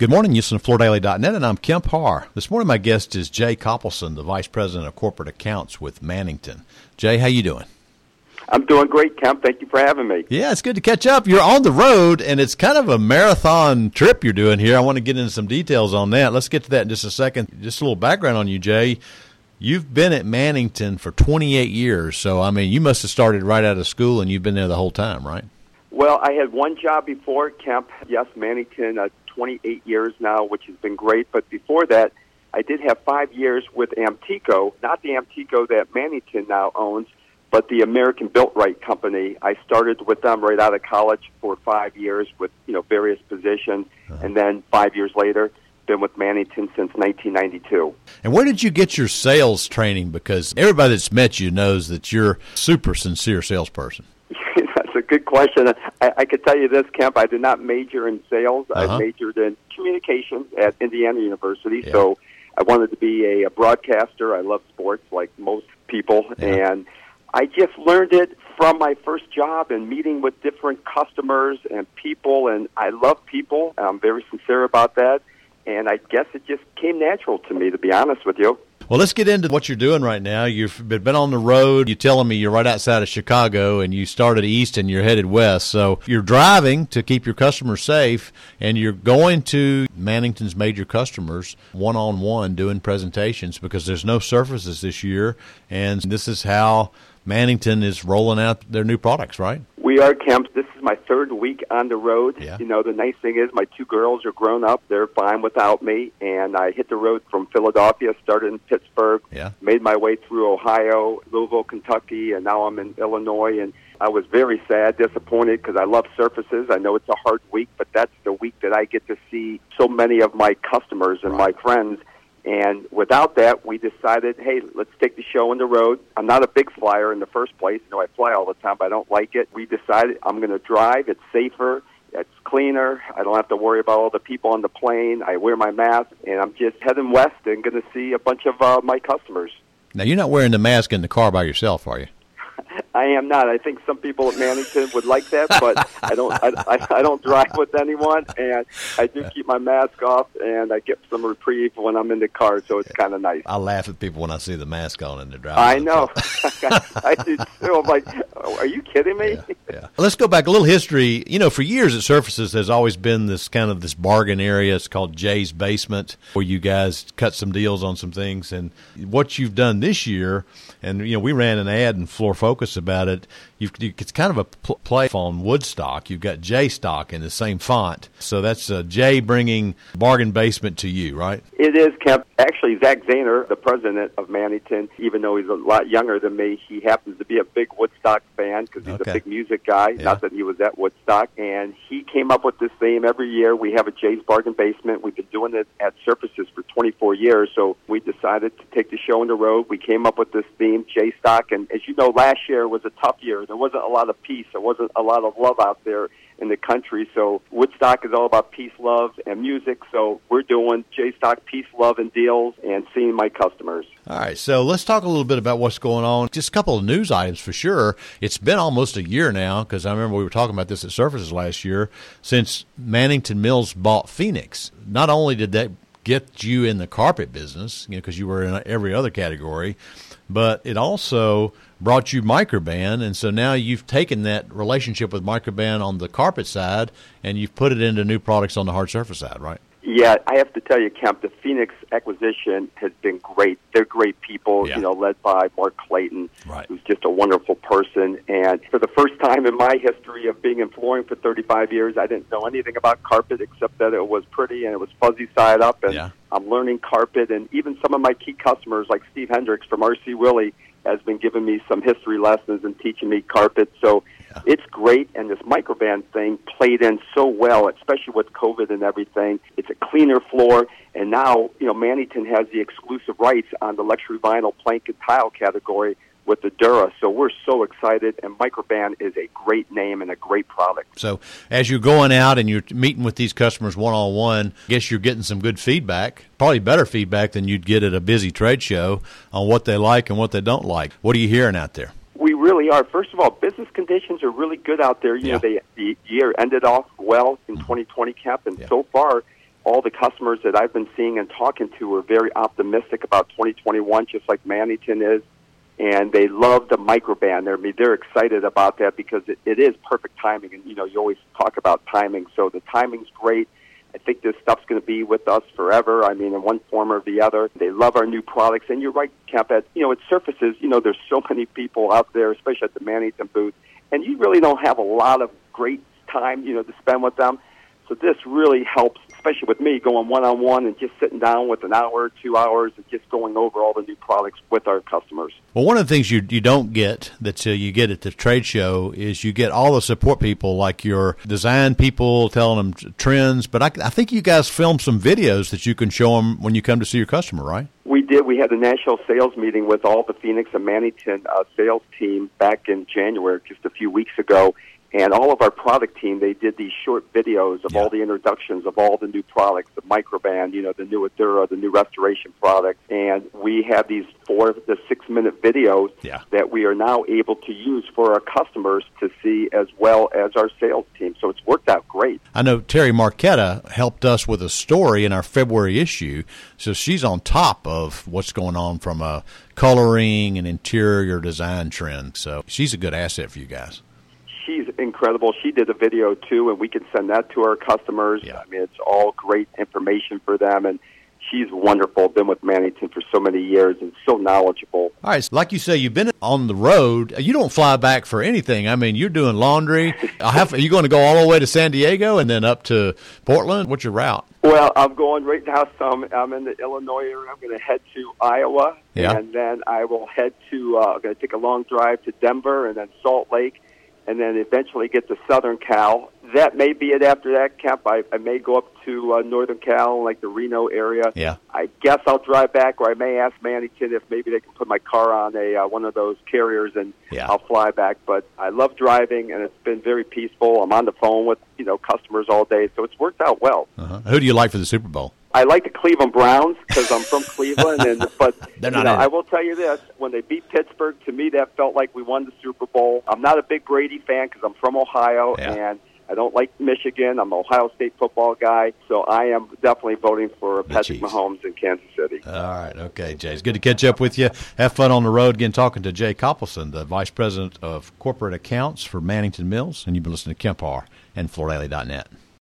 Good morning, Houston, FloorDaily.net, and I'm Kemp Harr. This morning, my guest is Jay Coppelson, the Vice President of Corporate Accounts with Mannington. Jay, how you doing? I'm doing great, Kemp. Thank you for having me. Yeah, it's good to catch up. You're on the road, and it's kind of a marathon trip you're doing here. I want to get into some details on that. Let's get to that in just a second. Just a little background on you, Jay. You've been at Mannington for 28 years, so I mean, you must have started right out of school, and you've been there the whole time, right? Well, I had one job before Kemp. Yes, Mannington, uh, 28 years now, which has been great. But before that, I did have five years with Amtico, not the Amtico that Mannington now owns, but the American Biltrite company. I started with them right out of college for five years with you know various positions, uh-huh. and then five years later, been with Mannington since 1992. And where did you get your sales training? Because everybody that's met you knows that you're a super sincere salesperson good question. I, I could tell you this, Kemp. I did not major in sales. Uh-huh. I majored in communications at Indiana University. Yeah. So I wanted to be a, a broadcaster. I love sports like most people, yeah. and I just learned it from my first job and meeting with different customers and people. And I love people. I'm very sincere about that. And I guess it just came natural to me, to be honest with you. Well, let's get into what you're doing right now. You've been on the road. You're telling me you're right outside of Chicago and you started east and you're headed west. So you're driving to keep your customers safe and you're going to Mannington's major customers one on one doing presentations because there's no surfaces this year. And this is how Mannington is rolling out their new products, right? We are, Kemp. This is my third week on the road. Yeah. You know, the nice thing is my two girls are grown up. They're fine without me. And I hit the road from Philadelphia, started in Pittsburgh, yeah. made my way through Ohio, Louisville, Kentucky, and now I'm in Illinois. And I was very sad, disappointed because I love surfaces. I know it's a hard week, but that's the week that I get to see so many of my customers and right. my friends and without that, we decided, hey, let's take the show on the road. I'm not a big flyer in the first place. You know, I fly all the time, but I don't like it. We decided I'm going to drive. It's safer. It's cleaner. I don't have to worry about all the people on the plane. I wear my mask, and I'm just heading west and going to see a bunch of uh, my customers. Now, you're not wearing the mask in the car by yourself, are you? I am not. I think some people at Mannington would like that, but I don't. I, I, don't drive with anyone, and I do keep my mask off, and I get some reprieve when I'm in the car, so it's kind of nice. I laugh at people when I see the mask on and they're driving. I know. I do too. I'm like, are you kidding me? Yeah, yeah. Let's go back a little history. You know, for years at Surfaces, there's always been this kind of this bargain area. It's called Jay's Basement, where you guys cut some deals on some things, and what you've done this year, and you know, we ran an ad in Floor Focus about it, you've, you, it's kind of a pl- play on Woodstock. You've got J stock in the same font. So that's uh, Jay bringing bargain basement to you, right? It is, Kemp. Actually, Zach Zahner, the president of Mannington, even though he's a lot younger than me, he happens to be a big Woodstock fan because he's okay. a big music guy. Yeah. Not that he was at Woodstock. And he came up with this theme every year. We have a Jay's Bargain Basement. We've been doing it at Surfaces for 24 years. So we decided to take the show on the road. We came up with this theme, J Stock. And as you know, last year was a tough year. There wasn't a lot of peace. There wasn't a lot of love out there in the country. So Woodstock is all about peace, love, and music. So we're doing J Stock peace, love, and deals, and seeing my customers. All right, so let's talk a little bit about what's going on. Just a couple of news items for sure. It's been almost a year now because I remember we were talking about this at Surfaces last year since Mannington Mills bought Phenix. Not only did that get you in the carpet business, you know, because you were in every other category, but it also brought you Microban, and so now you've taken that relationship with Microban on the carpet side and you've put it into new products on the hard surface side, right? Yeah, I have to tell you, Kemp, the Phenix acquisition has been great. They're great people, yeah. you know, led by Mark Clayton, right. who's just a wonderful person. And for the first time in my history of being in flooring for 35 years, I didn't know anything about carpet except that it was pretty and it was fuzzy side up. And yeah. I'm learning carpet. And even some of my key customers, like Steve Hendricks from RC Willey, has been giving me some history lessons and teaching me carpet. So yeah. it's great. And this Microban thing played in so well, especially with COVID and everything. It's a cleaner floor. And now, you know, Mannington has the exclusive rights on the luxury vinyl plank and tile category with Adura. So we're so excited, and Microban is a great name and a great product. So as you're going out and you're meeting with these customers one on one, I guess you're getting some good feedback, probably better feedback than you'd get at a busy trade show on what they like and what they don't like. What are you hearing out there? We really are. First of all, business conditions are really good out there. You yeah. know, they, the year ended off well in mm-hmm. 2020 Kemp, and yeah. so far all the customers that I've been seeing and talking to are very optimistic about 2021, just like Mannington is. And they love the Microban. They're, I mean, they're excited about that because it, it is perfect timing. And, you know, you always talk about timing. So the timing's great. I think this stuff's going to be with us forever. I mean, in one form or the other. They love our new products. And you're right, at, you know, it surfaces, you know, there's so many people out there, especially at the Mannington booth, and you really don't have a lot of great time, you know, to spend with them. So this really helps especially with me going one on one and just sitting down with an hour, two hours, and just going over all the new products with our customers. Well, one of the things you you don't get that uh, you get at the trade show is you get all the support people, like your design people telling them trends. But I, I think you guys film some videos that you can show them when you come to see your customer, right? We did. We had a national sales meeting with all the Phenix and Mannington uh, sales team back in January, just a few weeks ago and all of our product team, they did these short videos of yeah. all the introductions of all the new products, the Microban, you know, the new Adura, the new restoration product. And we have these four to six minute videos yeah. that we are now able to use for our customers to see as well as our sales team. So it's worked out great. I know Terry Marquetta helped us with a story in our February issue. So she's on top of what's going on from a coloring and interior design trend. So she's a good asset for you guys incredible. She did a video too, and we can send that to our customers. Yeah. I mean, it's all great information for them, and she's wonderful. Been with Mannington for so many years and so knowledgeable. All right, like you say, you've been on the road. You don't fly back for anything. I mean, you're doing laundry. Have, are you going to go all the way to San Diego and then up to Portland? What's your route? Well, I'm going right now. So I'm, I'm in the Illinois area. I'm going to head to Iowa, yeah. and then I will head to. Uh, I'm going to take a long drive to Denver and then Salt Lake and then eventually get to Southern Cal. That may be it after that Kemp. I, I may go up to uh, Northern Cal, like the Reno area. Yeah. I guess I'll drive back, or I may ask Mannington if maybe they can put my car on a uh, one of those carriers, and yeah. I'll fly back. But I love driving, and it's been very peaceful. I'm on the phone with you know customers all day, so it's worked out well. Uh-huh. Who do you like for the Super Bowl? I like the Cleveland Browns because I'm from Cleveland, and but They're not you know, I will tell you this: when they beat Pittsburgh, to me that felt like we won the Super Bowl. I'm not a big Brady fan because I'm from Ohio, yeah. and I don't like Michigan. I'm an Ohio State football guy, so I am definitely voting for Patrick Mahomes in Kansas City. All right, okay, Jay. It's good to catch up with you. Have fun on the road. Again, talking to Jay Coppelson, the Vice President of Corporate Accounts for Mannington Mills, and you've been listening to Kemp Harr and FloorDaily.net.